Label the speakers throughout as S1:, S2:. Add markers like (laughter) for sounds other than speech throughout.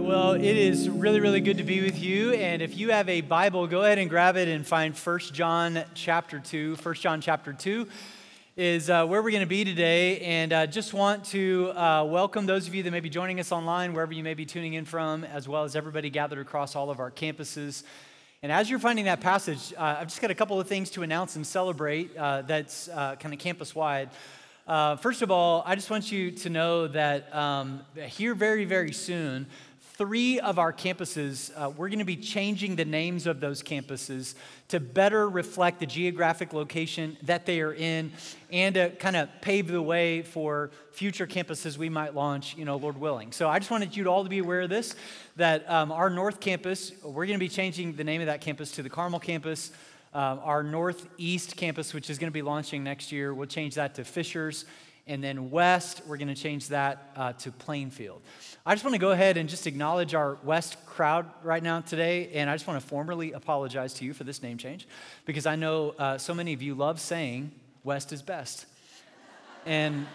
S1: well, it is really, really good to be with you. And if you have a Bible, go ahead and grab it and find 1 John chapter 2. 1 John chapter 2 is uh, where we're going to be today. And uh, just want to uh, welcome those of you that may be joining us online, wherever you may be tuning in from, as well as everybody gathered across all of our campuses. And as you're finding that passage, uh, I've just got a couple of things to announce and celebrate uh, that's uh, kind of campus wide. Uh, first of all, I just want you to know that um, here very, very soon, three of our campuses, uh, we're going to be changing the names of those campuses to better reflect the geographic location that they are in and to kind of pave the way for future campuses we might launch, you know, Lord willing. So I just wanted you to all to be aware of this, that um, our North Campus, we're going to be changing the name of that campus to the Carmel Campus. Uh, our Northeast campus, which is going to be launching next year, we'll change that to Fishers. And then West, we're going to change that uh, to Plainfield. I just want to go ahead and just acknowledge our West crowd right now today. And I just want to formally apologize to you for this name change because I know uh, so many of you love saying West is best. And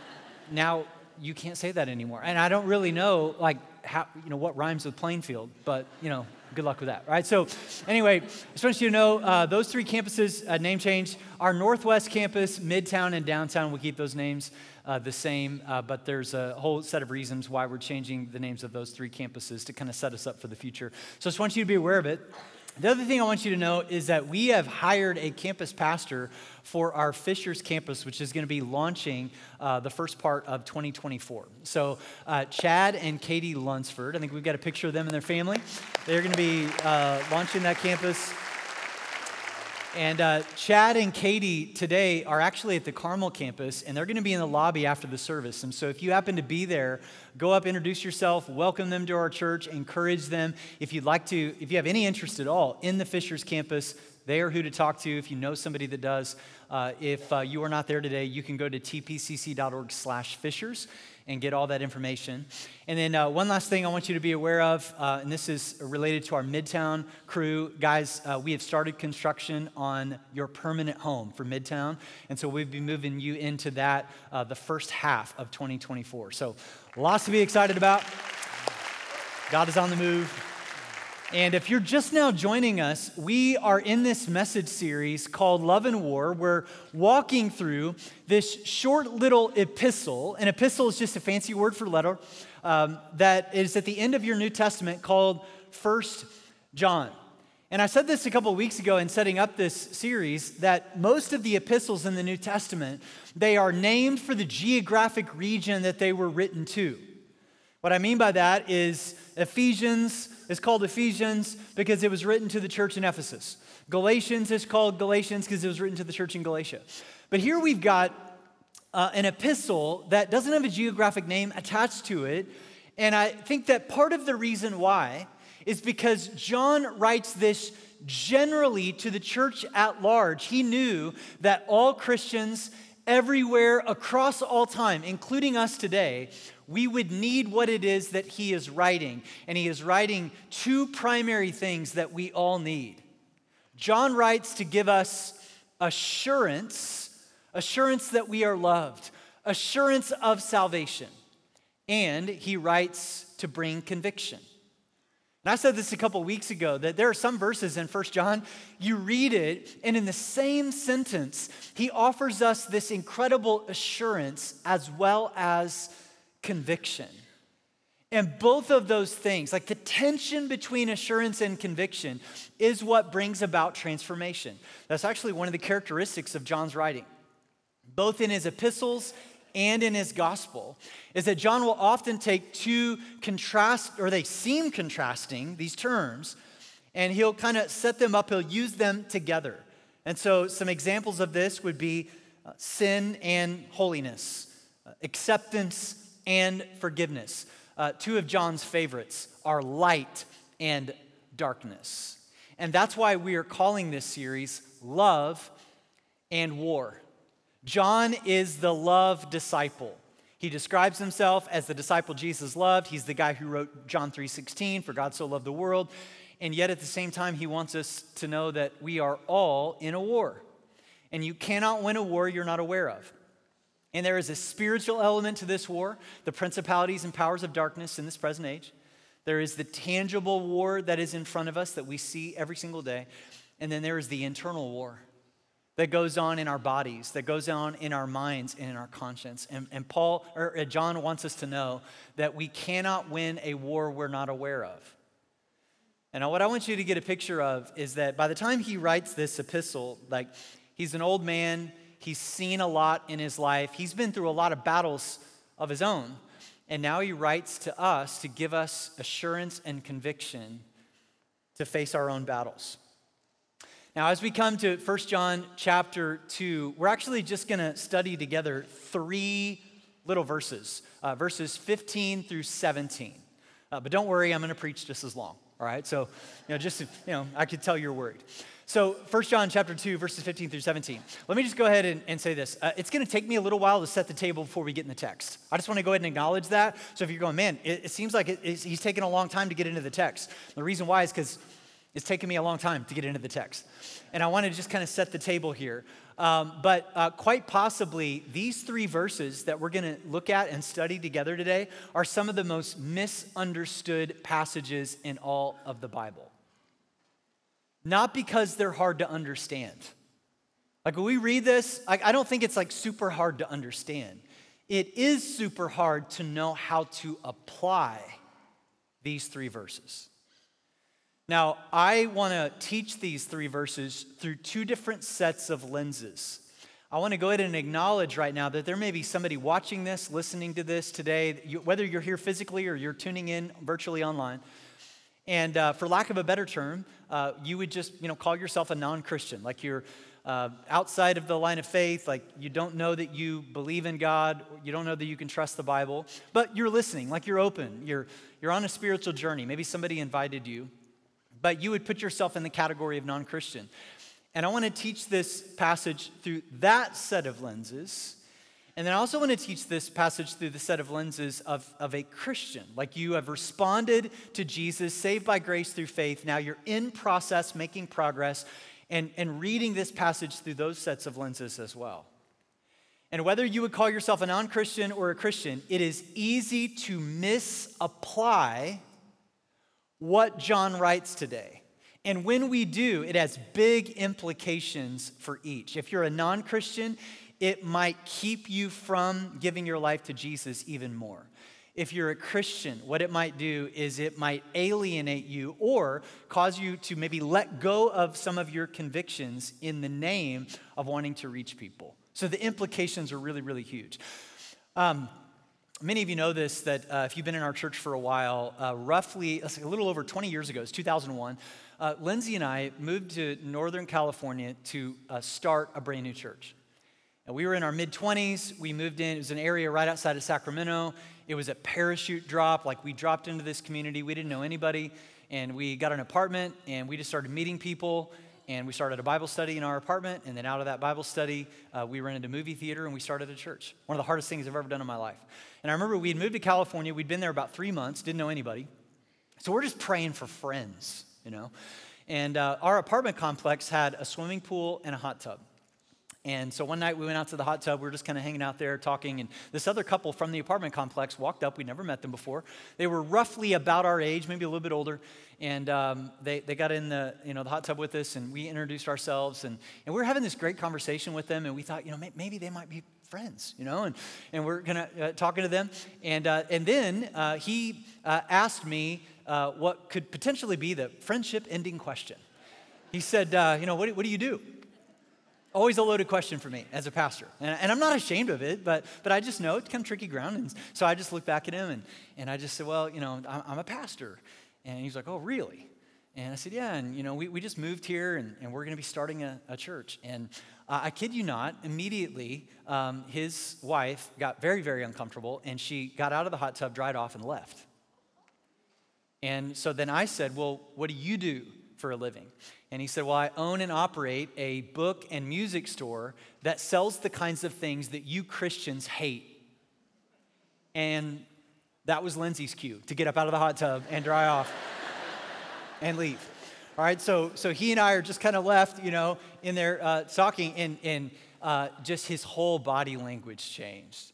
S1: now you can't say that anymore. And I don't really know, like, how, you know, what rhymes with Plainfield, but, you know, good luck with that, right? So, anyway, I just want you to know uh, those three campuses, uh, name change. Our Northwest campus, Midtown, and Downtown, we'll keep those names uh, the same, uh, but there's a whole set of reasons why we're changing the names of those three campuses to kind of set us up for the future. So, I just want you to be aware of it. The other thing I want you to know is that we have hired a campus pastor for our Fishers campus, which is going to be launching uh, the first part of 2024. So, uh, Chad and Katie Lunsford, I think we've got a picture of them and their family. They're going to be uh, launching that campus. And uh, Chad and Katie today are actually at the Carmel campus, and they're going to be in the lobby after the service. And so, if you happen to be there, go up, introduce yourself, welcome them to our church, encourage them. If you'd like to, if you have any interest at all in the Fishers campus, they are who to talk to. If you know somebody that does, uh, if uh, you are not there today, you can go to tpcc.org/fishers and get all that information. And then uh, one last thing I want you to be aware of, uh, and this is related to our Midtown crew. Guys, uh, we have started construction on your permanent home for Midtown. And so we'll be moving you into that uh, the first half of 2024. So lots to be excited about. God is on the move. And if you're just now joining us, we are in this message series called Love and War. We're walking through this short little epistle. An epistle is just a fancy word for letter um, that is at the end of your New Testament called First John. And I said this a couple weeks ago in setting up this series that most of the epistles in the New Testament, they are named for the geographic region that they were written to. What I mean by that is Ephesians is called Ephesians because it was written to the church in Ephesus. Galatians is called Galatians because it was written to the church in Galatia. But here we've got uh, an epistle that doesn't have a geographic name attached to it. And I think that part of the reason why is because John writes this generally to the church at large. He knew that all Christians everywhere across all time, including us today, we would need what it is that he is writing. And he is writing two primary things that we all need. John writes to give us assurance, assurance that we are loved, assurance of salvation. And he writes to bring conviction. And I said this a couple weeks ago that there are some verses in First John, you read it, and in the same sentence, he offers us this incredible assurance as well as conviction. And both of those things, like the tension between assurance and conviction, is what brings about transformation. That's actually one of the characteristics of John's writing, both in his epistles and in his gospel, is that John will often take two contrast, or they seem contrasting, these terms, and he'll kind of set them up, he'll use them together. And so, some examples of this would be uh, sin and holiness, uh, acceptance and forgiveness. Uh, two of John's favorites are light and darkness. And that's why we are calling this series Love and War. John is the love disciple. He describes himself as the disciple Jesus loved. He's the guy who wrote John 3:16, for God so loved the world. And yet at the same time he wants us to know that we are all in a war. And you cannot win a war you're not aware of. And there is a spiritual element to this war, the principalities and powers of darkness in this present age. There is the tangible war that is in front of us that we see every single day. And then there is the internal war that goes on in our bodies, that goes on in our minds and in our conscience. And, and Paul or John wants us to know that we cannot win a war we're not aware of. And what I want you to get a picture of is that by the time he writes this epistle, like he's an old man, he's seen a lot in his life, he's been through a lot of battles of his own. And now he writes to us to give us assurance and conviction to face our own battles. Now, as we come to 1 John chapter 2, we're actually just going to study together three little verses, uh, verses 15 through 17. Uh, but don't worry, I'm going to preach just as long. All right, so you know, just you know, I could tell you're worried. So 1 John chapter 2, verses 15 through 17. Let me just go ahead and, and say this. Uh, it's going to take me a little while to set the table before we get in the text. I just want to go ahead and acknowledge that. So if you're going, man, it, it seems like it, he's taking a long time to get into the text. The reason why is because it's taken me a long time to get into the text. And I want to just kind of set the table here. Um, but uh, quite possibly, these three verses that we're going to look at and study together today are some of the most misunderstood passages in all of the Bible. Not because they're hard to understand. Like when we read this, I, I don't think it's like super hard to understand. It is super hard to know how to apply these three verses. Now, I want to teach these three verses through two different sets of lenses. I want to go ahead and acknowledge right now that there may be somebody watching this, listening to this today, whether you're here physically or you're tuning in virtually online. And uh, for lack of a better term, uh, you would just you know, call yourself a non Christian, like you're uh, outside of the line of faith, like you don't know that you believe in God, you don't know that you can trust the Bible, but you're listening, like you're open, you're, you're on a spiritual journey. Maybe somebody invited you but you would put yourself in the category of non Christian. And I want to teach this passage through that set of lenses. And then I also want to teach this passage through the set of lenses of, of a Christian. Like you have responded to Jesus, saved by grace through faith. Now you're in process, making progress, and, and reading this passage through those sets of lenses as well. And whether you would call yourself a non Christian or a Christian, it is easy to misapply what John writes today. And when we do, it has big implications for each. If you're a non Christian, it might keep you from giving your life to Jesus even more. If you're a Christian, what it might do is it might alienate you or cause you to maybe let go of some of your convictions in the name of wanting to reach people. So the implications are really, really huge. Um, Many of you know this that uh, if you've been in our church for a while, uh, roughly a little over 20 years ago, it's 2001, uh, Lindsay and I moved to Northern California to uh, start a brand new church. And we were in our mid 20s. We moved in, it was an area right outside of Sacramento. It was a parachute drop, like we dropped into this community. We didn't know anybody. And we got an apartment and we just started meeting people and we started a Bible study in our apartment. And then out of that Bible study, uh, we rented a movie theater and we started a church. One of the hardest things I've ever done in my life. And I remember we'd moved to California. We'd been there about three months, didn't know anybody. So we're just praying for friends, you know. And uh, our apartment complex had a swimming pool and a hot tub. And so one night we went out to the hot tub. We were just kind of hanging out there talking. And this other couple from the apartment complex walked up. We'd never met them before. They were roughly about our age, maybe a little bit older. And um, they, they got in the, you know, the hot tub with us and we introduced ourselves. And, and we were having this great conversation with them. And we thought, you know, maybe they might be friends, you know, and, and we're gonna uh, talking to them. And, uh, and then uh, he uh, asked me uh, what could potentially be the friendship ending question. He said, uh, you know, what, what do you do? always a loaded question for me as a pastor. And, and, I'm not ashamed of it, but, but I just know it's kind of tricky ground. And so I just looked back at him and, and I just said, well, you know, I'm, I'm a pastor. And he's like, oh, really? And I said, yeah. And, you know, we, we just moved here and, and we're going to be starting a, a church. And uh, I kid you not, immediately um, his wife got very, very uncomfortable and she got out of the hot tub, dried off, and left. And so then I said, well, what do you do for a living? And he said, Well, I own and operate a book and music store that sells the kinds of things that you Christians hate. And that was Lindsay's cue to get up out of the hot tub and dry off and leave. All right, so, so he and I are just kind of left, you know, in there uh, talking, and, and uh, just his whole body language changed.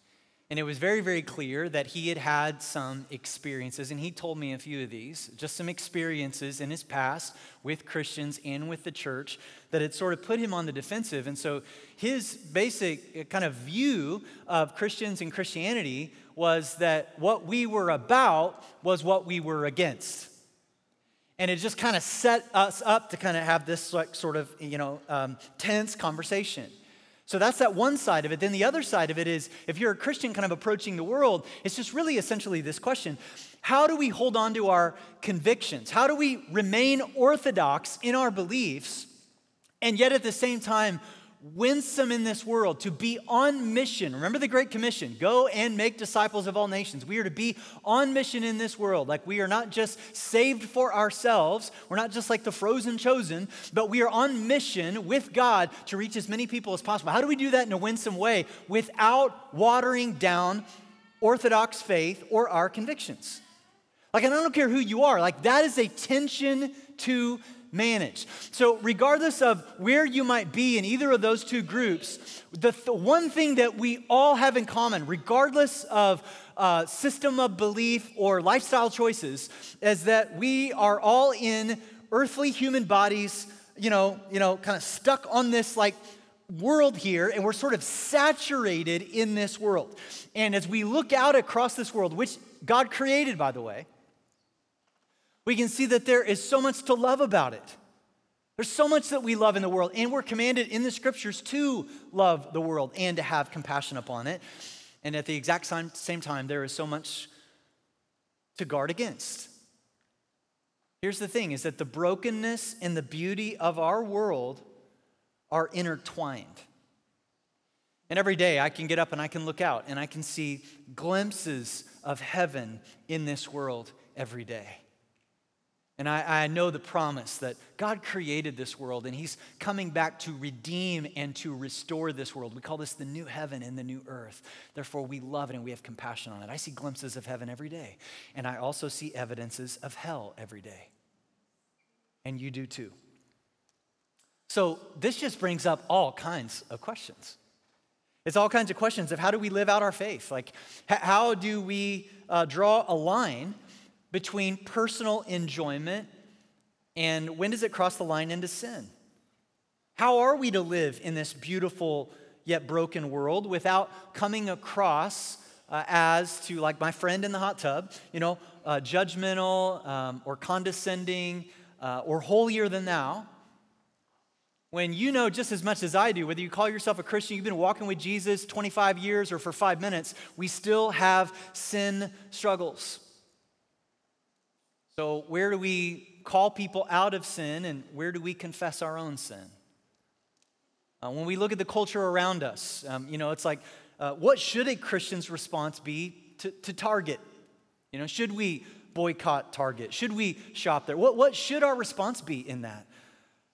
S1: And it was very, very clear that he had had some experiences, and he told me a few of these, just some experiences in his past with Christians and with the church that had sort of put him on the defensive. And so his basic uh, kind of view of Christians and Christianity was that what we were about was what we were against. And it just kind of set us up to kind of have this like sort of, you know, um, tense conversation. So that's that one side of it. Then the other side of it is if you're a Christian kind of approaching the world, it's just really essentially this question How do we hold on to our convictions? How do we remain orthodox in our beliefs and yet at the same time winsome in this world, to be on mission. Remember the Great Commission go and make disciples of all nations. We are to be on mission in this world. Like we are not just saved for ourselves, we're not just like the frozen chosen, but we are on mission with God to reach as many people as possible. How do we do that in a winsome way without watering down Orthodox faith or our convictions? Like, I don't care who you are, like, that is a tension to manage. So, regardless of where you might be in either of those two groups, the th- one thing that we all have in common, regardless of uh, system of belief or lifestyle choices, is that we are all in earthly human bodies, you know, you know, kind of stuck on this like world here, and we're sort of saturated in this world. And as we look out across this world, which God created, by the way, we can see that there is so much to love about it. There's so much that we love in the world, and we're commanded in the scriptures to love the world and to have compassion upon it. And at the exact same time, there is so much to guard against. Here's the thing is that the brokenness and the beauty of our world are intertwined. And every day I can get up and I can look out and I can see glimpses of heaven in this world every day. And I, I, know the promise that God created this world and He's coming back to redeem and to restore this world. We call this the new heaven and the new earth. Therefore, we love it and we have compassion on it. I see glimpses of heaven every day, and I also see evidences of hell every day. And you do too. So, this just brings up all kinds of questions. It's all kinds of questions of how do we live out our faith? Like, how do we uh, draw a line between personal enjoyment and when does it cross the line into sin? How are we to live in this beautiful yet broken world without coming across uh, as to, like my friend in the hot tub, you know, uh, judgmental um, or condescending uh, or holier than thou? When you know just as much as I do, whether you call yourself a Christian, you've been walking with Jesus 25 years or for five minutes, we still have sin struggles. So, where do we call people out of sin and where do we confess our own sin? Uh, when we look at the culture around us, um, you know, it's like, uh, what should a Christian's response be to, to Target? You know, should we boycott Target? Should we shop there? What, what should our response be in that?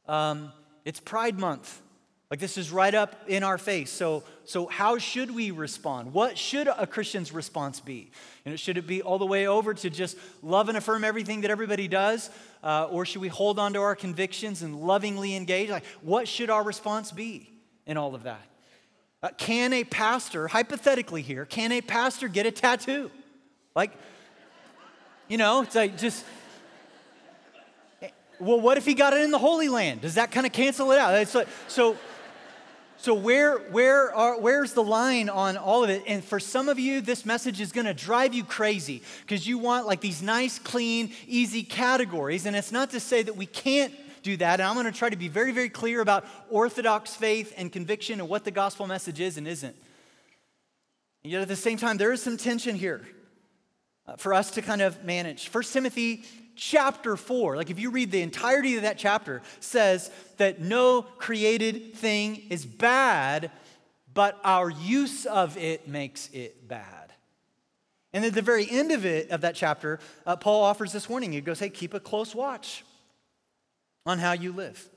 S1: Um, it's Pride Month. Like this is right up in our face. So, so how should we respond? What should a Christian's response be? Know, should it be all the way over to just love and affirm everything that everybody does, uh, or should we hold on to our convictions and lovingly engage? Like, what should our response be in all of that? Uh, can a pastor, hypothetically here, can a pastor get a tattoo? Like, you know, it's like just. Well, what if he got it in the Holy Land? Does that kind of cancel it out? Like, so so where where are where's the line on all of it? And for some of you, this message is going to drive you crazy because you want like these nice, clean, easy categories. And it's not to say that we can't do that. And I'm going to try to be very, very clear about orthodox faith and conviction and what the gospel message is and isn't. And yet at the same time, there is some tension here uh, for us to kind of manage. First Timothy chapter 4, like if you read the entirety of that chapter, says that no created thing is bad, but our use of it makes it bad. And at the very end of it, of that chapter, uh, Paul offers this warning. He goes, Hey, keep a close watch on how you live.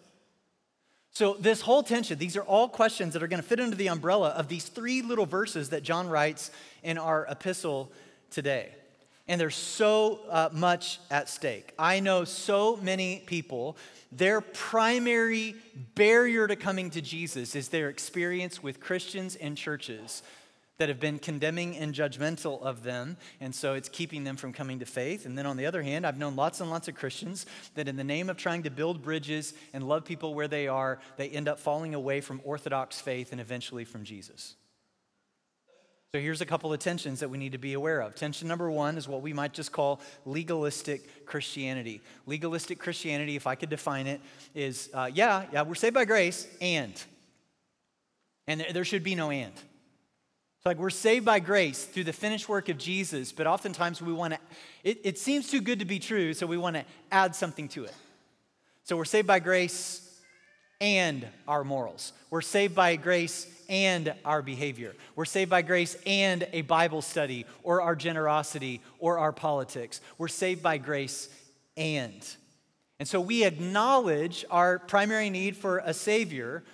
S1: So, this whole tension, these are all questions that are going to fit under the umbrella of these three little verses that John writes in our epistle today and there's so uh, much at stake. I know so many people, their primary barrier to coming to Jesus is their experience with Christians and churches that have been condemning and judgmental of them, and so it's keeping them from coming to faith. And then on the other hand, I've known lots and lots of Christians that in the name of trying to build bridges and love people where they are, they end up falling away from Orthodox faith and eventually from Jesus. So here's a couple of tensions that we need to be aware of. Tension number one is what we might just call legalistic Christianity. Legalistic Christianity, if I could define it, is uh, yeah, yeah, we're saved by grace, and. And there should be no and. It's like we're saved by grace through the finished work of Jesus, but oftentimes we want to, it, it seems too good to be true, so we want to add something to it. So we're saved by grace and our morals. We're saved by grace and our behavior. We're saved by grace and a Bible study or our generosity or our politics. We're saved by grace and. And so we acknowledge our primary need for a Savior,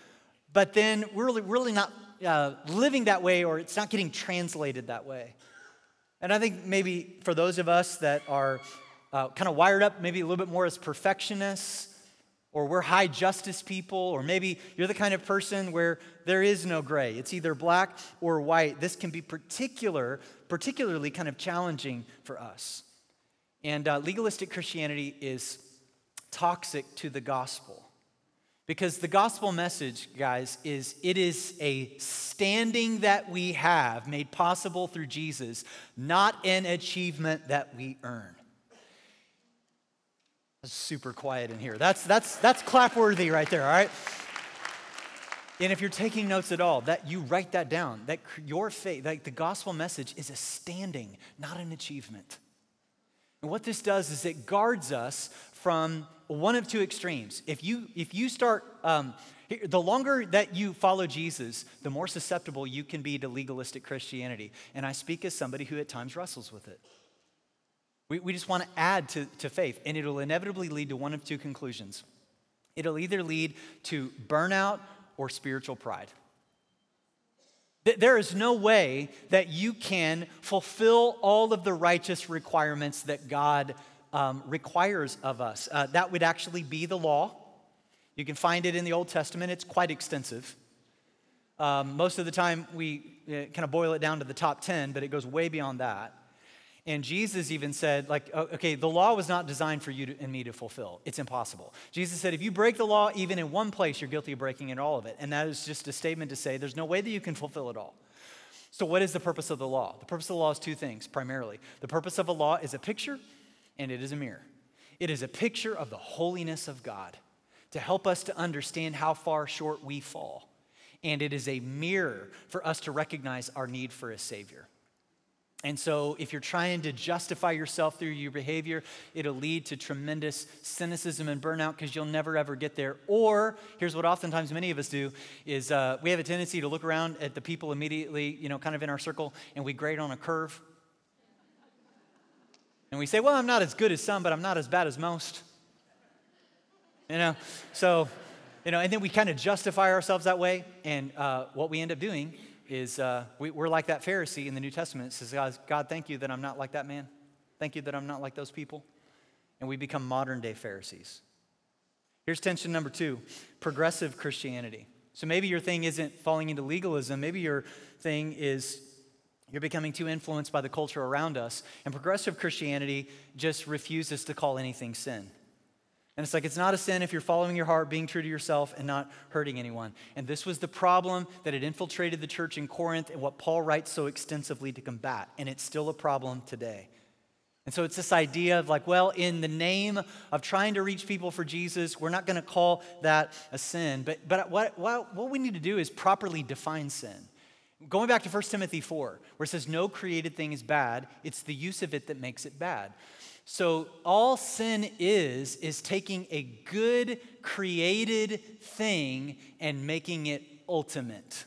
S1: but then we're really, not uh, living that way or it's not getting translated that way. And I think maybe for those of us that are uh, kind of wired up maybe a little bit more as perfectionists, or we're high justice people, or maybe you're the kind of person where there is no gray. It's either black or white. This can be particular, particularly kind of challenging for us. And uh, legalistic Christianity is toxic to the gospel. Because the gospel message, guys, is it is a standing that we have made possible through Jesus, not an achievement that we earn. Super quiet in here. That's that's that's clapworthy right there, all right? And if you're taking notes at all, that you write that down. That your faith, like the gospel message is a standing, not an achievement. And what this does is it guards us from one of two extremes. If you, if you start, um, the longer that you follow Jesus, the more susceptible you can be to legalistic Christianity. And I speak as somebody who at times wrestles with it. We, we just want to add to, to faith, and it'll inevitably lead to one of two conclusions. It'll either lead to burnout or spiritual pride. There is no way that you can fulfill all of the righteous requirements that God um, requires of us. Uh, that would actually be the law. You can find it in the Old Testament, it's quite extensive. Um, most of the time, we uh, kind of boil it down to the top 10, but it goes way beyond that. And Jesus even said, like, okay, the law was not designed for you to, and me to fulfill. It's impossible. Jesus said, if you break the law even in one place, you're guilty of breaking it all of it. And that is just a statement to say there's no way that you can fulfill it all. So, what is the purpose of the law? The purpose of the law is two things primarily. The purpose of a law is a picture and it is a mirror. It is a picture of the holiness of God to help us to understand how far short we fall. And it is a mirror for us to recognize our need for a Savior. And so, if you're trying to justify yourself through your behavior, it'll lead to tremendous cynicism and burnout because you'll never ever get there. Or, here's what oftentimes many of us do: is uh, we have a tendency to look around at the people immediately, you know, kind of in our circle, and we grade on a curve. And we say, well, I'm not as good as some, but I'm not as bad as most. You know, so, you know, and then we kind of justify ourselves that way. And uh, what we end up doing is uh, we, are like that Pharisee in the New Testament. It says, God, God, thank you that I'm not like that man. Thank you that I'm not like those people. And we become modern day Pharisees. Here's tension number two progressive Christianity. So maybe your thing isn't falling into legalism. Maybe your thing is you're becoming too influenced by the culture around us. And progressive Christianity just refuses to call anything sin. And it's like, it's not a sin if you're following your heart, being true to yourself, and not hurting anyone. And this was the problem that had infiltrated the church in Corinth and what Paul writes so extensively to combat. And it's still a problem today. And so it's this idea of like, well, in the name of trying to reach people for Jesus, we're not going to call that a sin. But, but what, what, what we need to do is properly define sin. Going back to 1 Timothy 4, where it says, No created thing is bad, it's the use of it that makes it bad. So, all sin is, is taking a good created thing and making it ultimate.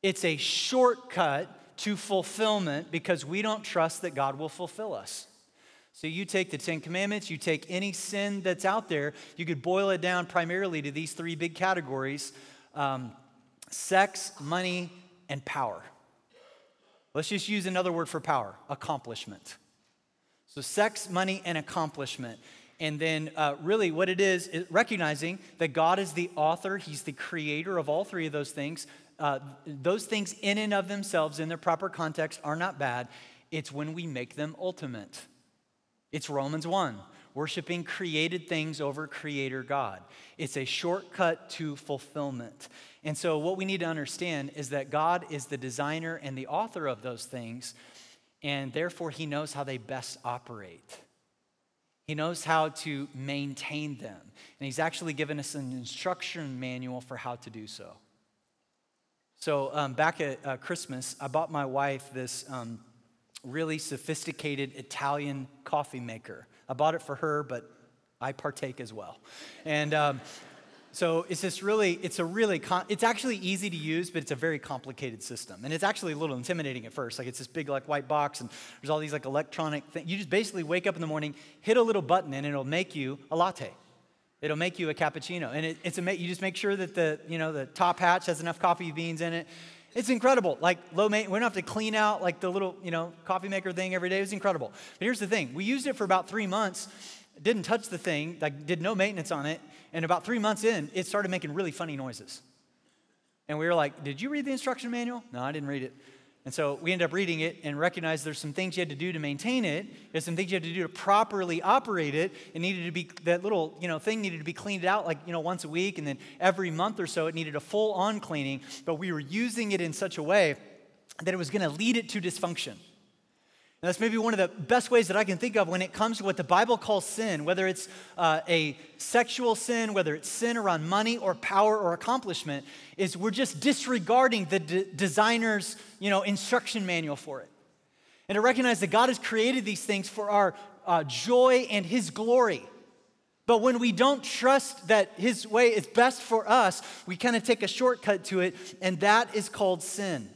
S1: It's a shortcut to fulfillment because we don't trust that God will fulfill us. So, you take the Ten Commandments, you take any sin that's out there, you could boil it down primarily to these three big categories. Um, sex, money, and power. Let's just use another word for power accomplishment. So, sex, money, and accomplishment. And then, uh, really, what it is, is recognizing that God is the author, He's the creator of all three of those things. uh, those things in and of themselves, in their proper context, are not bad. It's when we make them ultimate. It's Romans 1, worshiping created things over creator God. It's a shortcut to fulfillment. And so, what we need to understand is that God is the designer and the author of those things, and therefore, He knows how they best operate. He knows how to maintain them. And He's actually given us an instruction manual for how to do so. So, um, back at uh, Christmas, I bought my wife this um, really sophisticated Italian coffee maker. I bought it for her, but I partake as well. And um, so it's this really, it's a really, con- it's actually easy to use, but it's a very complicated system. And it's actually a little intimidating at first. Like it's this big like white box and there's all these like electronic things. You just basically wake up in the morning, hit a little button and it'll make you a latte. It'll make you a cappuccino. And it, it's a, you just make sure that the, you know, the top hatch has enough coffee beans in it. It's incredible. Like low maintenance, we don't have to clean out like the little, you know, coffee maker thing every day. It's incredible. But here's the thing. We used it for about three months, didn't touch the thing, like did no maintenance on it. And about three months in, it started making really funny noises. And we were like, Did you read the instruction manual? No, I didn't read it. And so we ended up reading it and recognized there's some things you had to do to maintain it. There's some things you had to do to properly operate it. It needed to be, that little, you know, thing needed to be cleaned out like, you know, once a week. And then every month or so, it needed a full on cleaning. But we were using it in such a way that it was going to lead it to dysfunction. That's maybe one of the best ways that I can think of when it comes to what the Bible calls sin, whether it's uh, a sexual sin, whether it's sin around money or power or accomplishment, is we're just disregarding the designer's you know, instruction manual for it. And to recognize that God has created these things for our uh, joy and His glory. But when we don't trust that His way is best for us, we kind of take a shortcut to it, and that is called sin.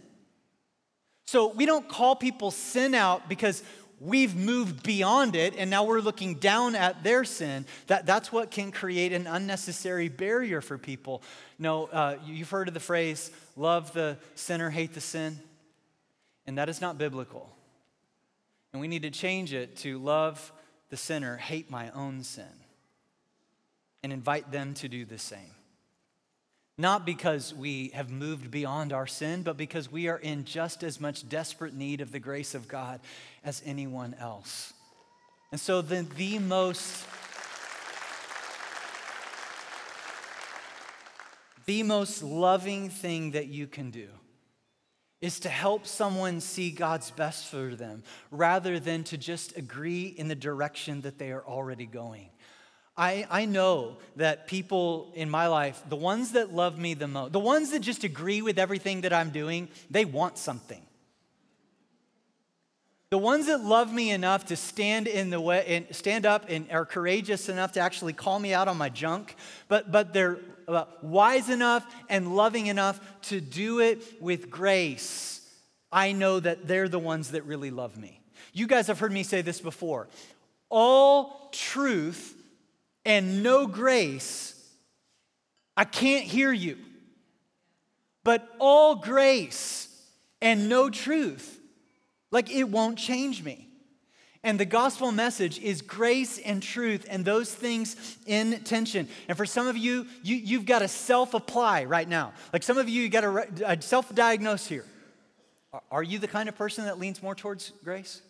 S1: So we don't call people sin out because we've moved beyond it and now we're looking down at their sin. That, that's what can create an unnecessary barrier for people. No, uh, you've heard of the phrase, love the sinner, hate the sin. And that is not biblical. And we need to change it to love the sinner, hate my own sin, and invite them to do the same. Not because we have moved beyond our sin, but because we are in just as much desperate need of the grace of God as anyone else. And so, the, the most. The most loving thing that you can do is to help someone see God's best for them rather than to just agree in the direction that they are already going. I, I know that people in my life, the ones that love me the most, the ones that just agree with everything that I'm doing, they want something. The ones that love me enough to stand in the way and stand up and are courageous enough to actually call me out on my junk, but, but they're uh, wise enough and loving enough to do it with grace, I know that they're the ones that really love me. You guys have heard me say this before. All truth and no grace, I can't hear you. But all grace and no truth, like it won't change me. And the gospel message is grace and truth and those things in tension. And for some of you, you have got to self apply right now. Like some of you, you got to uh, self diagnose here. Are you the kind of person that leans more towards grace?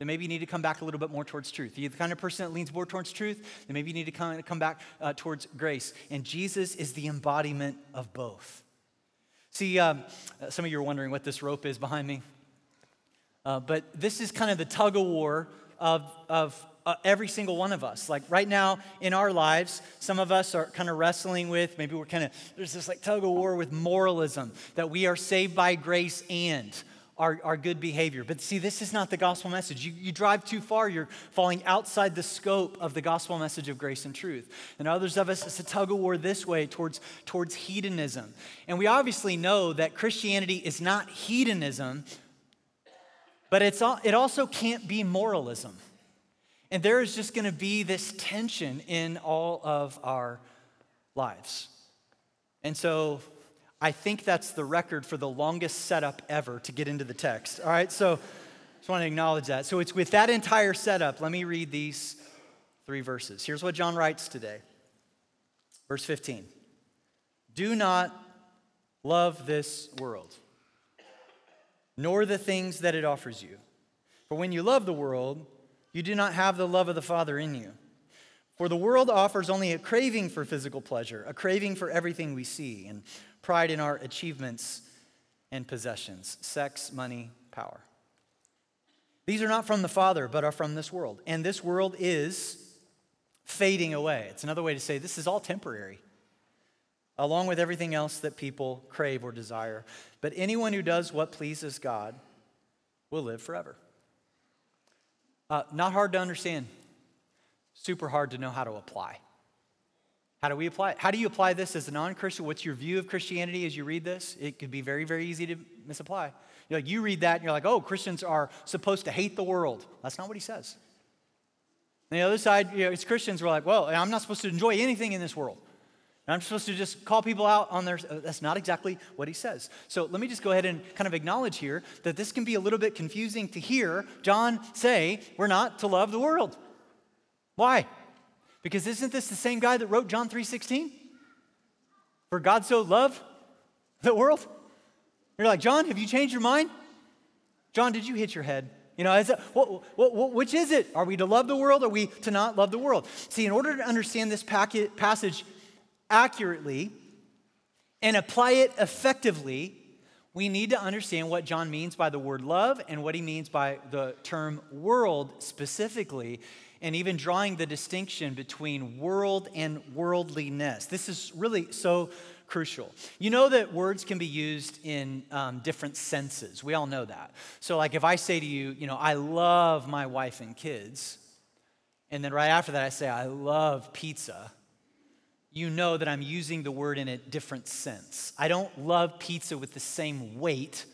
S1: Then maybe you need to come back a little bit more towards truth. You're the kind of person that leans more towards truth, then maybe you need to come, come back uh, towards grace. And Jesus is the embodiment of both. See, um, some of you are wondering what this rope is behind me. Uh, but this is kind of the tug of war of, of uh, every single one of us. Like right now in our lives, some of us are kind of wrestling with, maybe we're kind of, there's this like tug of war with moralism that we are saved by grace and our, our good behavior. But see, this is not the gospel message. You, you drive too far, you're falling outside the scope of the gospel message of grace and truth. And others of us, it's a tug of war this way towards, towards hedonism. And we obviously know that Christianity is not hedonism, but it's all, it also can't be moralism. And there is just going to be this tension in all of our lives. And so I think that's the record for the longest setup ever to get into the text. All right, so just want to acknowledge that. So it's with that entire setup, let me read these three verses. Here's what John writes today. Verse 15 Do not love this world, nor the things that it offers you. For when you love the world, you do not have the love of the Father in you. For the world offers only a craving for physical pleasure, a craving for everything we see, and pride in our achievements and possessions sex, money, power. These are not from the Father, but are from this world. And this world is fading away. It's another way to say this is all temporary, along with everything else that people crave or desire. But anyone who does what pleases God will live forever. Uh, not hard to understand, super hard to know how to apply. How do we apply it? How do you apply this as a non Christian? What's your view of Christianity as you read this? It could be very, very easy to misapply. You're like, you read that and you're like, oh, Christians are supposed to hate the world. That's not what he says. On the other side, you know, it's Christians who are like, well, I'm not supposed to enjoy anything in this world. And I'm supposed to just call people out on their. Uh, that's not exactly what he says. So let me just go ahead and kind of acknowledge here that this can be a little bit confusing to hear John say we're not to love the world. Why? Because isn't this the same guy that wrote John 3:16? For God so loved the world you're like, John, have you changed your mind? John, did you hit your head? You know, is it, what, what, which is it? Are we to love the world? Or are we to not love the world? See, in order to understand this packet, passage accurately and apply it effectively, we need to understand what John means by the word love and what he means by the term world specifically, and even drawing the distinction between world and worldliness. This is really so crucial. You know that words can be used in um, different senses. We all know that. So, like if I say to you, you know, I love my wife and kids, and then right after that I say, I love pizza, you know that I'm using the word in a different sense. I don't love pizza with the same weight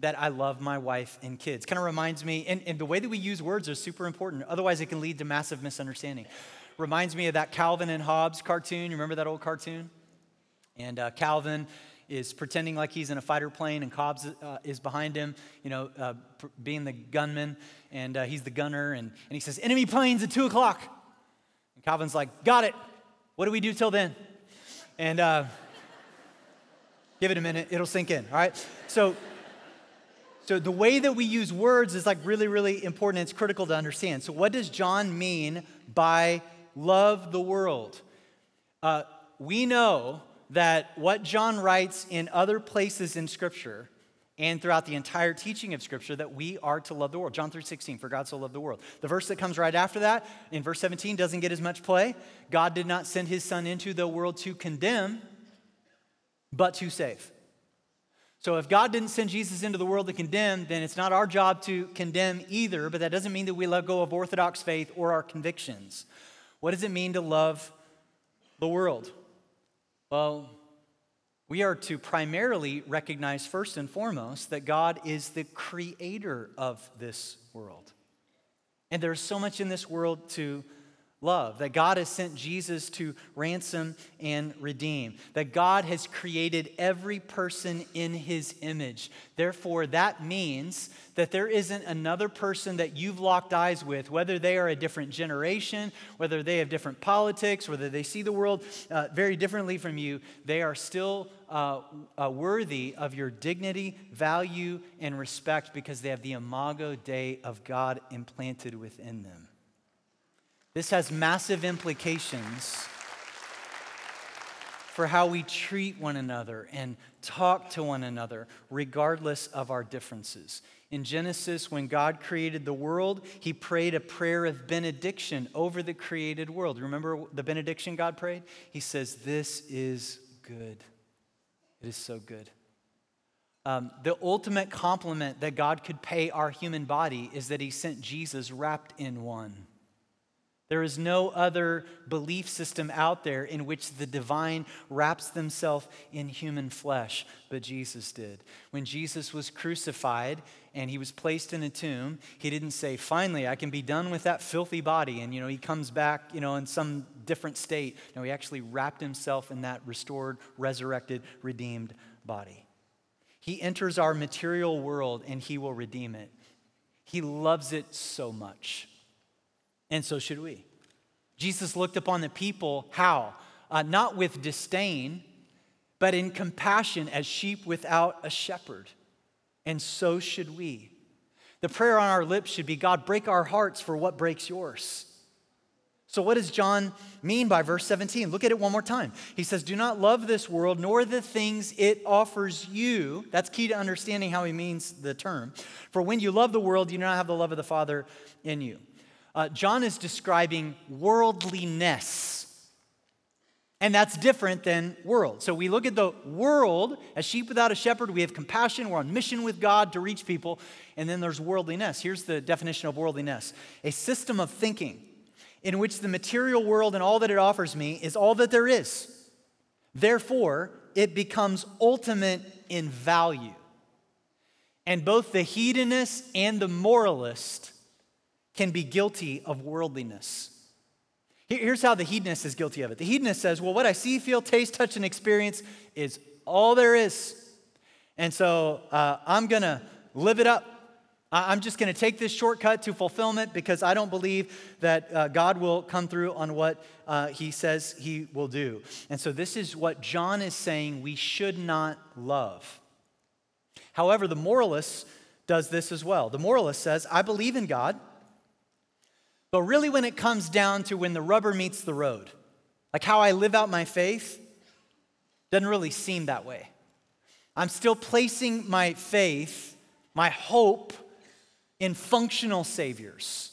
S1: that I love my wife and kids. Kind of reminds me, and, and the way that we use words is super important. Otherwise, it can lead to massive misunderstanding. Reminds me of that Calvin and Hobbes cartoon. You remember that old cartoon? And uh, Calvin is pretending like he's in a fighter plane, and Hobbes uh, is behind him, you know, uh, pr- being the gunman, and uh, he's the gunner, and, and he says, Enemy planes at 2 o'clock. And Calvin's like, Got it. What do we do till then? And uh, give it a minute, it'll sink in, all right? So, so the way that we use words is like really, really important. It's critical to understand. So, what does John mean by love the world? Uh, we know that what John writes in other places in Scripture and throughout the entire teaching of Scripture that we are to love the world. John 3:16, for God so loved the world. The verse that comes right after that, in verse 17, doesn't get as much play. God did not send his son into the world to condemn, but to save. So if God didn't send Jesus into the world to condemn, then it's not our job to condemn either, but that doesn't mean that we let go of orthodox faith or our convictions. What does it mean to love the world? Well, we are to primarily recognize first and foremost that God is the creator of this world. And there's so much in this world to love, that God has sent Jesus to ransom and redeem, that God has created every person in his image. Therefore, that means that there isn't another person that you've locked eyes with, whether they are a different generation, whether they have different politics, whether they see the world uh, very differently from you, they are still uh, uh, worthy of your dignity, value, and respect because they have the imago Dei of God implanted within them. This has massive implications for how we treat one another and talk to one another, regardless of our differences. In Genesis, when God created the world, he prayed a prayer of benediction over the created world. Remember the benediction God prayed? He says, This is good. It is so good. Um, the ultimate compliment that God could pay our human body is that he sent Jesus wrapped in one. There is no other belief system out there in which the divine wraps themselves in human flesh, but Jesus did. When Jesus was crucified and he was placed in a tomb, he didn't say, "Finally, I can be done with that filthy body," and you know he comes back, you know, in some different state. No, he actually wrapped himself in that restored, resurrected, redeemed body. He enters our material world and he will redeem it. He loves it so much. And so should we. Jesus looked upon the people, how? Uh, not with disdain, but in compassion as sheep without a shepherd. And so should we. The prayer on our lips should be God, break our hearts for what breaks yours. So, what does John mean by verse 17? Look at it one more time. He says, Do not love this world nor the things it offers you. That's key to understanding how he means the term. For when you love the world, you do not have the love of the Father in you. Uh, John is describing worldliness. And that's different than world. So we look at the world as sheep without a shepherd. We have compassion. We're on mission with God to reach people. And then there's worldliness. Here's the definition of worldliness a system of thinking in which the material world and all that it offers me is all that there is. Therefore, it becomes ultimate in value. And both the hedonist and the moralist can be guilty of worldliness. Here's how the hedonist is guilty of it. The hedonist says, Well, what I see, feel, taste, touch, and experience is all there is. And so uh, I'm going to live it up. I'm just going to take this shortcut to fulfillment because I don't believe that uh, God will come through on what uh, he says he will do. And so, this is what John is saying we should not love. However, the moralist does this as well. The moralist says, I believe in God. But really, when it comes down to when the rubber meets the road, like how I live out my faith, doesn't really seem that way. I'm still placing my faith, my hope, in functional saviors.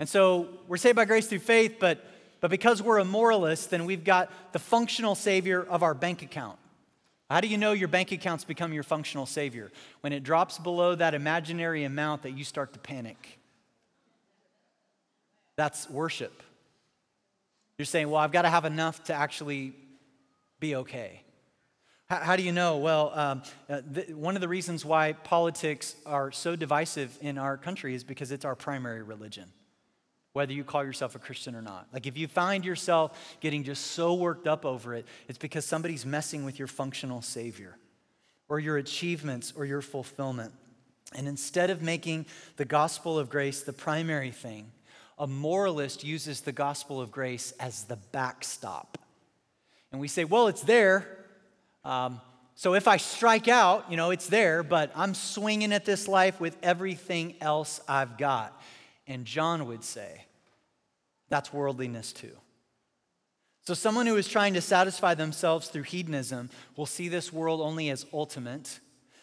S1: And so we're saved by grace through faith, but, but because we're a moralist, then we've got the functional savior of our bank account. How do you know your bank account's become your functional savior? When it drops below that imaginary amount that you start to panic. That's worship. You're saying, well, I've got to have enough to actually be okay. How, do you know? Well, um, uh, th- one of the reasons why politics are so divisive in our country is because it's our primary religion, whether you call yourself a Christian or not. Like, if you find yourself getting just so worked up over it, it's because somebody's messing with your functional Savior or your achievements or your fulfillment. And instead of making the gospel of grace the primary thing, a moralist uses the gospel of grace as the backstop. And we say, well, it's there. Um, so if I strike out, you know, it's there, but I'm swinging at this life with everything else I've got. And John would say, that's worldliness too. So someone who is trying to satisfy themselves through hedonism will see this world only as ultimate.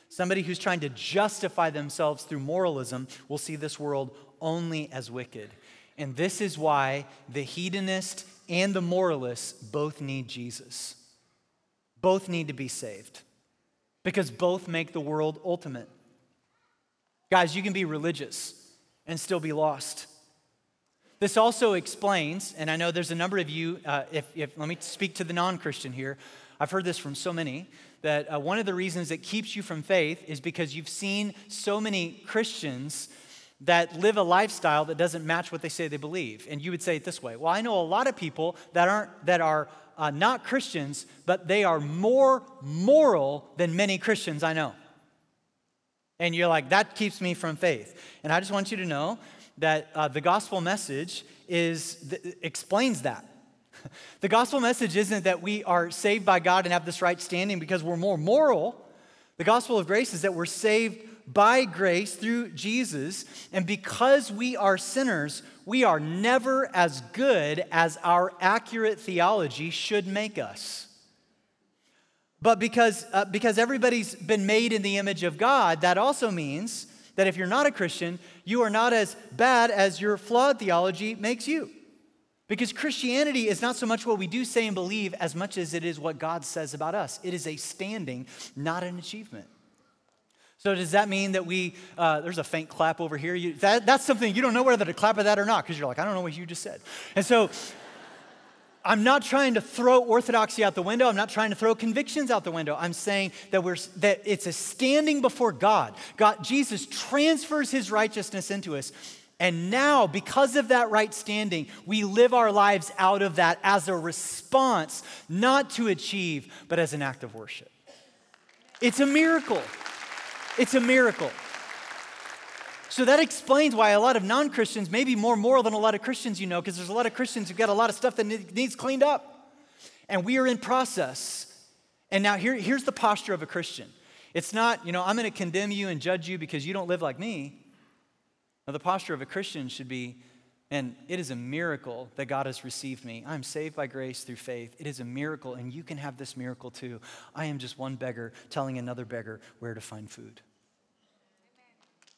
S1: Somebody who's trying to justify themselves through moralism will see this world only as wicked. And this is why the hedonist and the moralist both need Jesus. Both need to be saved because both make the world ultimate. Guys, you can be religious and still be lost. This also explains, and I know there's a number of you, uh, if, if, let me speak to the non Christian here. I've heard this from so many that uh, one of the reasons that keeps you from faith is because you've seen so many Christians that live a lifestyle that doesn't match what they say they believe. And you would say it this way Well, I know a lot of people that, aren't, that are uh, not Christians, but they are more moral than many Christians I know. And you're like, that keeps me from faith. And I just want you to know that uh, the gospel message is th- explains that. (laughs) the gospel message isn't that we are saved by God and have this right standing because we're more moral. The gospel of grace is that we're saved by grace through Jesus. And because we are sinners, we are never as good as our accurate theology should make us. But because, uh, because everybody's been made in the image of God, that also means that if you're not a Christian, you are not as bad as your flawed theology makes you. Because Christianity is not so much what we do say and believe as much as it is what God says about us. It is a standing, not an achievement. So does that mean that we, uh, there's a faint clap over here. You, that, that's something you don't know whether to clap at that or not because you're like, I don't know what you just said. And so I'm not trying to throw orthodoxy out the window. I'm not trying to throw convictions out the window. I'm saying that, we're, that it's a standing before God. God. Jesus transfers his righteousness into us. And now, because of that right standing, we live our lives out of that as a response, not to achieve, but as an act of worship. It's a miracle. It's a miracle. So that explains why a lot of non Christians may be more moral than a lot of Christians you know, because there's a lot of Christians who've got a lot of stuff that needs cleaned up. And we are in process. And now here, here's the posture of a Christian it's not, you know, I'm going to condemn you and judge you because you don't live like me. Now, the posture of a Christian should be, and it is a miracle that God has received me. I'm saved by grace through faith. It is a miracle, and you can have this miracle too. I am just one beggar telling another beggar where to find food.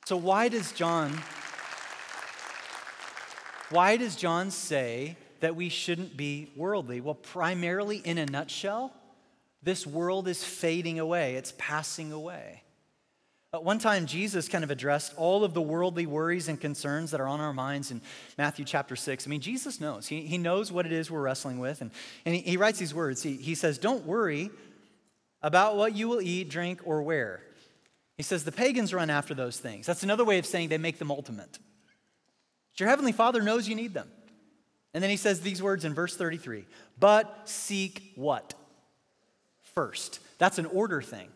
S1: So, why does John why does John say that we shouldn't be worldly? Well, primarily in a nutshell, this world is fading away, it's passing away. At one time, Jesus kind of addressed all of the worldly worries and concerns that are on our minds in Matthew chapter 6. I mean, Jesus knows. He, he knows what it is we're wrestling with. And, and he, he writes these words. He, he says, Don't worry about what you will eat, drink, or wear. He says, The pagans run after those things. That's another way of saying they make them ultimate. But your heavenly Father knows you need them. And then he says these words in verse 33 But seek what? First. That's an order thing.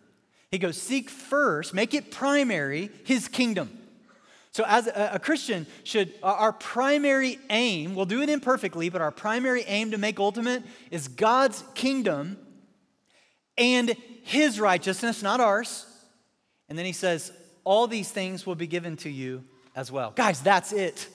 S1: He goes, Seek first, make it primary, his kingdom. So, as a, a, Christian, should our primary aim, we'll do it imperfectly, but our primary aim to make ultimate is God's kingdom and his righteousness, not ours. And then he says, All these things will be given to you as well. Guys, that's it.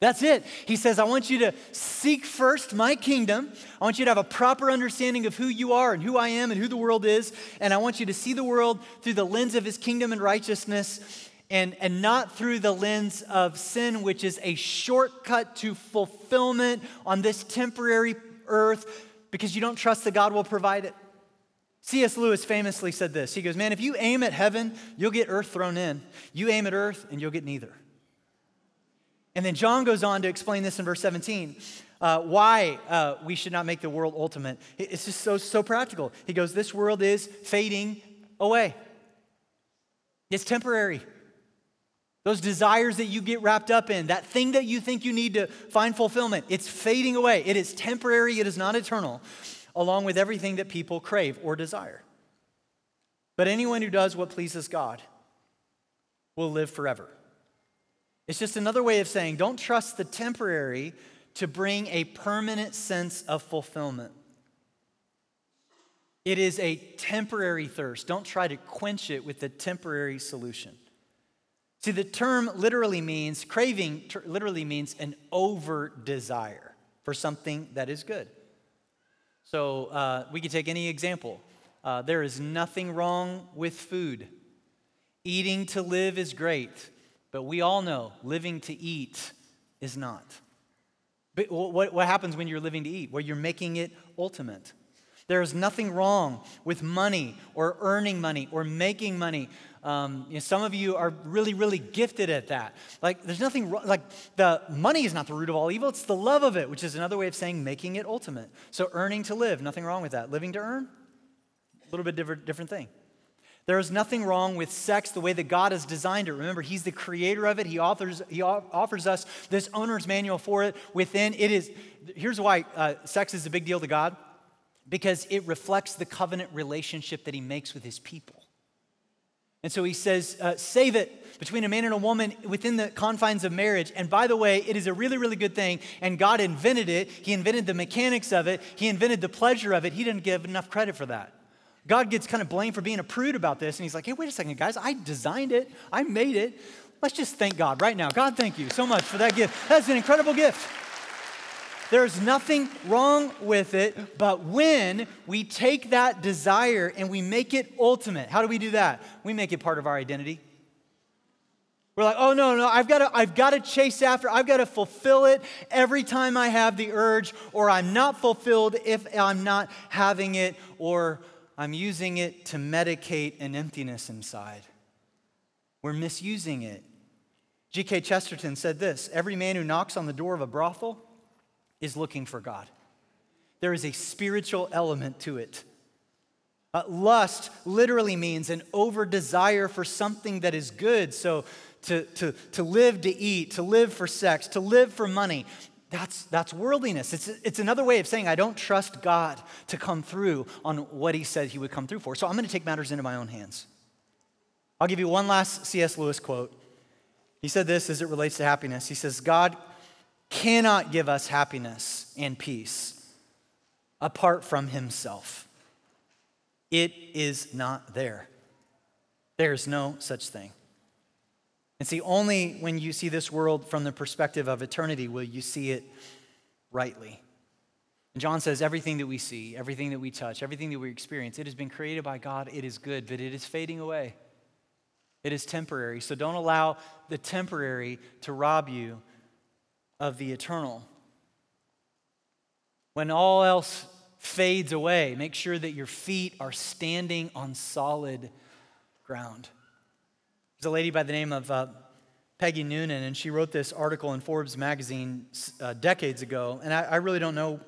S1: That's it. He says, I want you to seek first my kingdom. I want you to have a proper understanding of who you are and who I am and who the world is. And I want you to see the world through the lens of his kingdom and righteousness and, and not through the lens of sin, which is a shortcut to fulfillment on this temporary earth because you don't trust that God will provide it. C.S. Lewis famously said this He goes, Man, if you aim at heaven, you'll get earth thrown in. You aim at earth, and you'll get neither. And then John goes on to explain this in verse 17. Uh, why uh, we should not make the world ultimate. It's just so, so practical. He goes, This world is fading away, it's temporary. Those desires that you get wrapped up in, that thing that you think you need to find fulfillment, it's fading away. It is temporary, it is not eternal, along with everything that people crave or desire. But anyone who does what pleases God will live forever. It's just another way of saying don't trust the temporary to bring a permanent sense of fulfillment. It is a temporary thirst. Don't try to quench it with a temporary solution. See, the term literally means, craving ter- literally means an over desire for something that is good. So uh, we could take any example. Uh, there is nothing wrong with food. Eating to live is great. But we all know living to eat is not. But what, what happens when you're living to eat? Well, you're making it ultimate. There is nothing wrong with money or earning money or making money. Um, you know, some of you are really, really gifted at that. Like, there's nothing wrong. Like, the money is not the root of all evil, it's the love of it, which is another way of saying making it ultimate. So, earning to live, nothing wrong with that. Living to earn, a little bit different, different thing. There is nothing wrong with sex the way that God has designed it. Remember, He's the creator of it. He offers, he offers us this owner's manual for it within. It is, here's why uh, sex is a big deal to God because it reflects the covenant relationship that He makes with His people. And so He says, uh, save it between a man and a woman within the confines of marriage. And by the way, it is a really, really good thing. And God invented it, He invented the mechanics of it, He invented the pleasure of it. He didn't give enough credit for that. God gets kind of blamed for being a prude about this. And he's like, hey, wait a second, guys. I designed it, I made it. Let's just thank God right now. God, thank you so much for that gift. That's an incredible gift. There's nothing wrong with it, but when we take that desire and we make it ultimate, how do we do that? We make it part of our identity. We're like, oh no, no, I've got to, I've got to chase after, I've got to fulfill it every time I have the urge, or I'm not fulfilled if I'm not having it, or I'm using it to medicate an emptiness inside. We're misusing it. G.K. Chesterton said this Every man who knocks on the door of a brothel is looking for God. There is a spiritual element to it. Uh, lust literally means an over desire for something that is good. So, to, to, to live to eat, to live for sex, to live for money, that's, that's worldliness. It's, it's another way of saying I don't trust God to come through on what he said he would come through for. So I'm going to take matters into my own hands. I'll give you one last C.S. Lewis quote. He said this as it relates to happiness. He says, God cannot give us happiness and peace apart from himself. It is not there. There's no such thing. And see, only when you see this world from the perspective of eternity will you see it rightly. And John says everything that we see, everything that we touch, everything that we experience, it has been created by God. It is good, but it is fading away. It is temporary. So don't allow the temporary to rob you of the eternal. When all else fades away, make sure that your feet are standing on solid ground. There's a lady by the name of uh, Peggy Noonan, and she wrote this article in Forbes magazine uh, decades ago. And I, I really don't know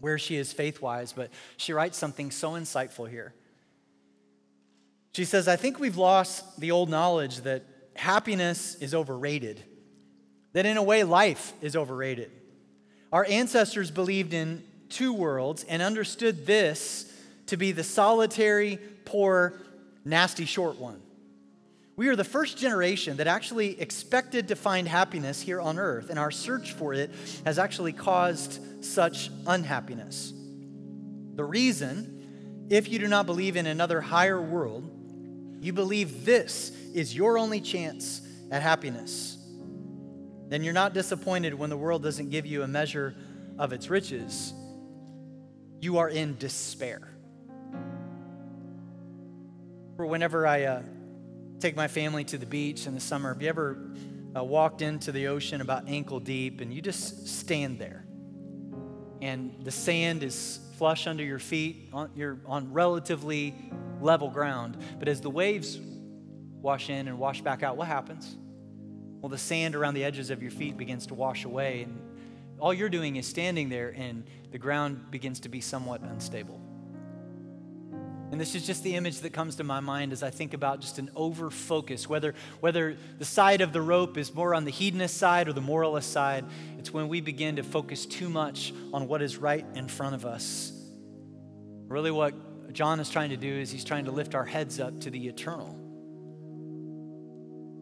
S1: where she is faith wise, but she writes something so insightful here. She says, I think we've lost the old knowledge that happiness is overrated, that in a way, life is overrated. Our ancestors believed in two worlds and understood this to be the solitary, poor, nasty, short one. We are the first generation that actually expected to find happiness here on earth, and our search for it has actually caused such unhappiness. The reason, if you do not believe in another higher world, you believe this is your only chance at happiness, then you're not disappointed when the world doesn't give you a measure of its riches. You are in despair. For whenever I uh, take my family to the beach in the summer, have you ever uh, walked into the ocean about ankle deep and you just stand there? And the sand is flush under your feet, on, you're on relatively level ground. But as the waves wash in and wash back out, what happens? Well, the sand around the edges of your feet begins to wash away, and all you're doing is standing there, and the ground begins to be somewhat unstable. And this is just the image that comes to my mind as I think about just an over focus, whether, whether the side of the rope is more on the hedonist side or the moralist side. It's when we begin to focus too much on what is right in front of us. Really, what John is trying to do is he's trying to lift our heads up to the eternal.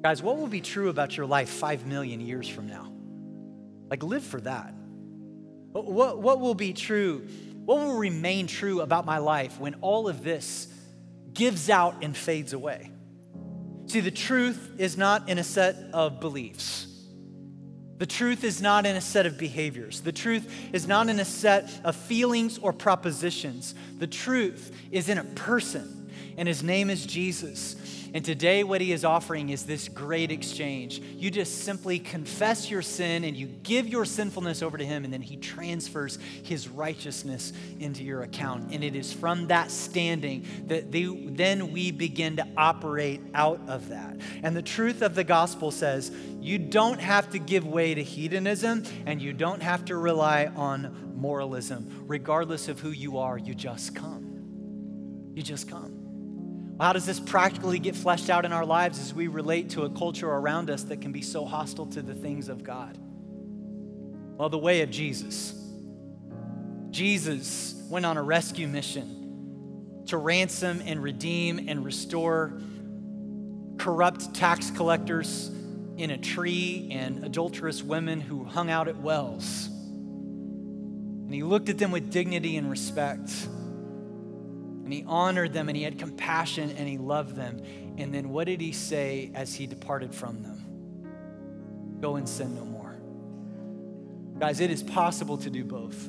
S1: Guys, what will be true about your life five million years from now? Like, live for that. What, what will be true? What will remain true about my life when all of this gives out and fades away? See, the truth is not in a set of beliefs. The truth is not in a set of behaviors. The truth is not in a set of feelings or propositions. The truth is in a person, and his name is Jesus. And today, what he is offering is this great exchange. You just simply confess your sin and you give your sinfulness over to him, and then he transfers his righteousness into your account. And it is from that standing that they, then we begin to operate out of that. And the truth of the gospel says you don't have to give way to hedonism and you don't have to rely on moralism. Regardless of who you are, you just come. You just come. How does this practically get fleshed out in our lives as we relate to a culture around us that can be so hostile to the things of God? Well, the way of Jesus. Jesus went on a rescue mission to ransom and redeem and restore corrupt tax collectors in a tree and adulterous women who hung out at wells. And he looked at them with dignity and respect and he honored them and he had compassion and he loved them. And then what did he say as he departed from them? Go and sin no more. Guys, it is possible to do both.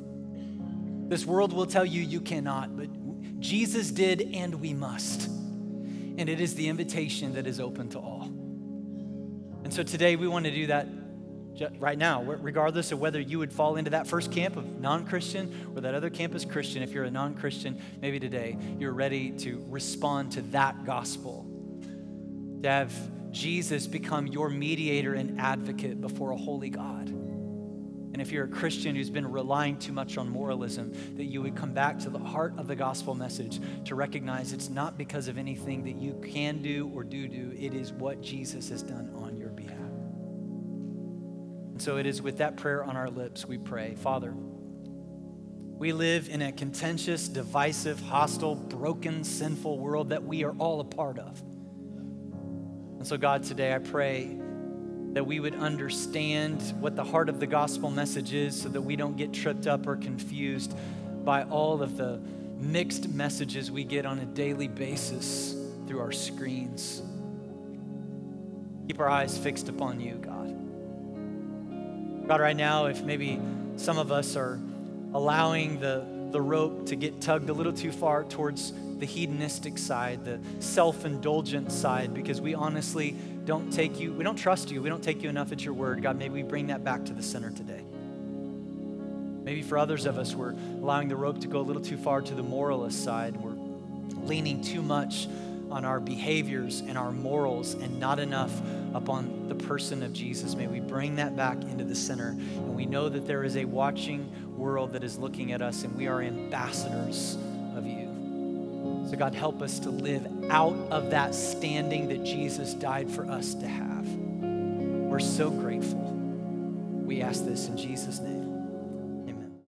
S1: This world will tell you you cannot, but Jesus did and we must. And it is the invitation that is open to all. And so today we want to do that right now, regardless of whether you would fall into that first camp of non Christian or that other camp is Christian, if you're a non Christian, maybe today you're ready to respond to that gospel. To have Jesus become your mediator and advocate before a holy God. And if you're a Christian who's been relying too much on moralism, that you would come back to the heart of the gospel message to recognize it's not because of anything that you can do or do do, it is what Jesus has done on your behalf. And so it is with that prayer on our lips we pray Father, we live in a contentious, divisive, hostile, broken, sinful world that we are all a part of. And so, God, today I pray that we would understand what the heart of the gospel message is so that we don't get tripped up or confused by all of the mixed messages we get on a daily basis through our screens. Keep our eyes fixed upon you, God. God, right now, if maybe some of us are allowing the, the rope to get tugged a little too far towards the hedonistic side, the self indulgent side, because we honestly don't take you, we don't trust you, we don't take you enough at your word. God, maybe we bring that back to the center today. Maybe for others of us, we're allowing the rope to go a little too far to the moralist side. We're leaning too much on our behaviors and our morals and not enough upon the person of Jesus. May we bring that back into the center. And we know that there is a watching world that is looking at us, and we are ambassadors of you. So, God, help us to live out of that standing that Jesus died for us to have. We're so grateful. We ask this in Jesus' name.